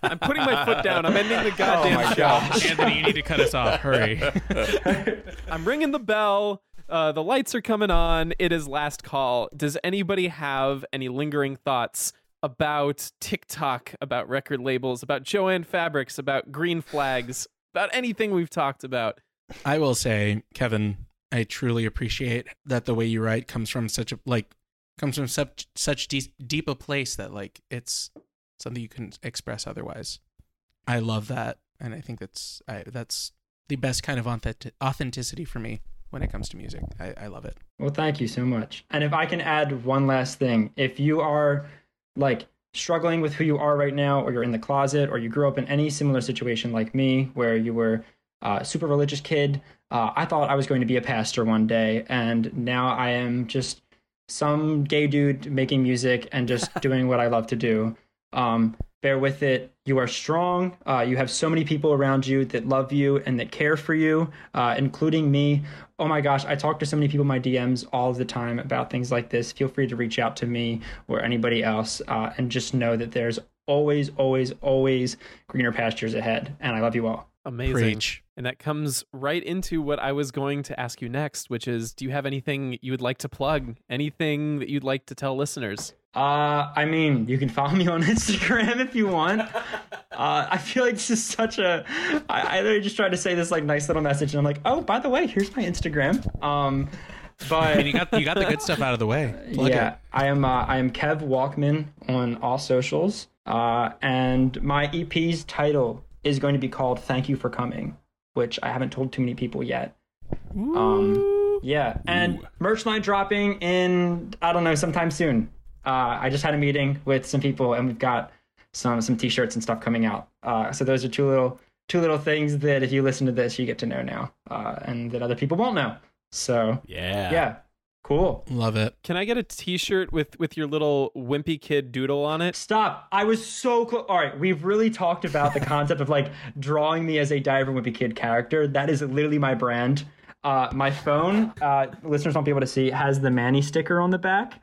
I'm putting my foot down. I'm ending the goddamn Oh show. gosh. Anthony, you need to cut us off. Hurry. I'm ringing the bell. Uh, the lights are coming on. It is last call. Does anybody have any lingering thoughts about TikTok, about record labels, about Joann Fabrics, about green flags, about anything we've talked about? I will say, Kevin, I truly appreciate that the way you write comes from such a like comes from such such de- deep a place that like it's something you can express otherwise. I love that, and I think that's I, that's the best kind of authentic- authenticity for me when it comes to music. I, I love it. Well, thank you so much. And if I can add one last thing, if you are like struggling with who you are right now, or you're in the closet, or you grew up in any similar situation like me, where you were a super religious kid, uh, I thought I was going to be a pastor one day, and now I am just some gay dude making music and just doing what I love to do. Um, bear with it. You are strong. Uh, you have so many people around you that love you and that care for you, uh, including me. Oh my gosh, I talk to so many people in my DMs all the time about things like this. Feel free to reach out to me or anybody else, uh, and just know that there's always, always, always greener pastures ahead. And I love you all. Amazing. Preach. And that comes right into what I was going to ask you next, which is do you have anything you would like to plug? Anything that you'd like to tell listeners? Uh, I mean, you can follow me on Instagram if you want. Uh, I feel like this is such a. I, I literally just tried to say this like nice little message, and I'm like, oh, by the way, here's my Instagram. Um, but I mean, you got you got the good stuff out of the way. Plug yeah, it. I am. Uh, I am Kev Walkman on all socials, uh, and my EP's title is going to be called "Thank You for Coming," which I haven't told too many people yet. Um, yeah, and merch line dropping in I don't know sometime soon. Uh, I just had a meeting with some people, and we've got some some t-shirts and stuff coming out. Uh, so those are two little two little things that if you listen to this, you get to know now, uh, and that other people won't know. So Yeah. yeah, cool. Love it. Can I get a t-shirt with with your little wimpy kid doodle on it? Stop. I was so close. All right, we've really talked about the concept of like drawing me as a Diary of a Wimpy Kid character. That is literally my brand. Uh, my phone, uh, listeners won't be able to see, has the Manny sticker on the back.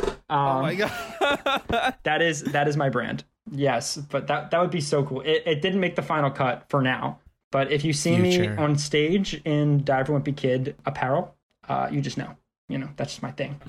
Um, oh my god. That is that is my brand. Yes, but that that would be so cool. It, it didn't make the final cut for now, but if you see me on stage in Diary of a Wimpy Kid apparel, uh, you just know. You know that's just my thing.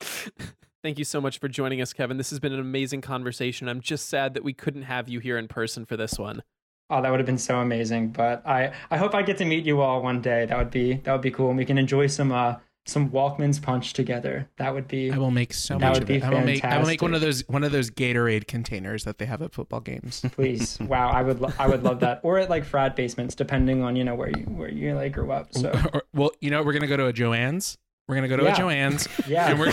Thank you so much for joining us, Kevin. This has been an amazing conversation. I'm just sad that we couldn't have you here in person for this one. Oh, that would have been so amazing. But I, I hope I get to meet you all one day. That would be that would be cool, and we can enjoy some uh some Walkman's punch together. That would be. I will make so That much would of be it. I will make I will make one of those one of those Gatorade containers that they have at football games. Please, wow! I would lo- I would love that, or at like frat basements, depending on you know where you where you like grew up. So Or- well, you know, we're gonna go to a Joann's. We're gonna go to Yeah. a Joann's. Yeah. and we're,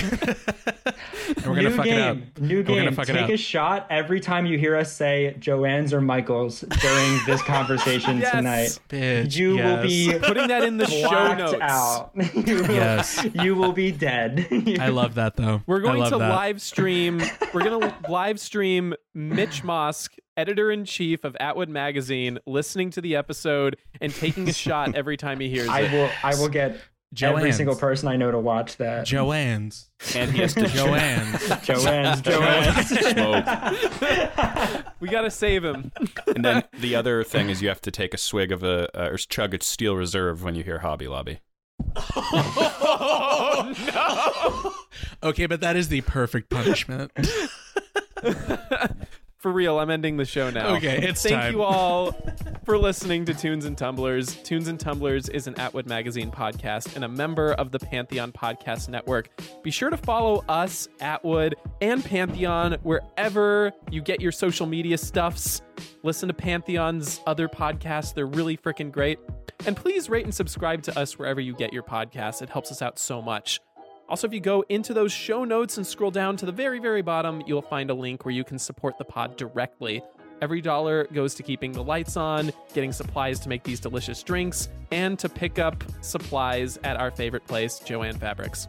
and we're gonna new fuck game, it up. new game. We're game. gonna fuck it Take up. a shot every time you hear us say Joann's or Michael's during this conversation Yes. tonight. Bitch, You will be Putting that in the show blacked notes. out. you will, Yes. you will be dead. I love that though. We're going to that. live stream. We're going to live stream Mitch Mosk, editor in chief of Atwood Magazine, listening to the episode and taking a shot every time he hears I it. will. I will get every single person I know to watch that. Joann's. And he has to Joann's. Joann's. Joann's. smoke. We got to save him. And then the other thing is you have to take a swig of a uh, or chug a Steel Reserve when you hear Hobby Lobby. Oh, no. Okay, but that is the perfect punishment. For real, I'm ending the show now. Okay, it's Thank time. you all for listening to Tunes and Tumblers. Tunes and Tumblers is an Atwood Magazine podcast and a member of the Pantheon Podcast Network. Be sure to follow us, Atwood, and Pantheon wherever you get your social media stuffs. Listen to Pantheon's other podcasts, they're really freaking great. And please rate and subscribe to us wherever you get your podcasts. It helps us out so much. Also, if you go into those show notes and scroll down to the very, very bottom, you'll find a link where you can support the pod directly. Every dollar goes to keeping the lights on, getting supplies to make these delicious drinks, and to pick up supplies at our favorite place, Joann Fabrics.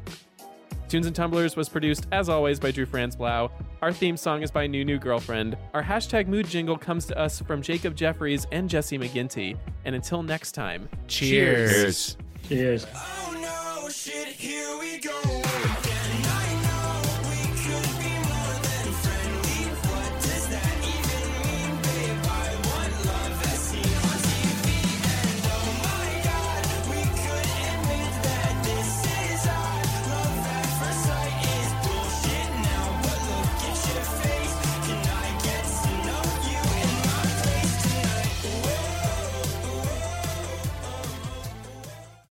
Tunes and Tumblers was produced, as always, by Drew Franz Blau. Our Our theme song is by New New Girlfriend. Our hashtag mood jingle comes to us from Jacob Jeffries and Jesse McGinty. And until next time, Cheers. Cheers. Oh shit, here we go.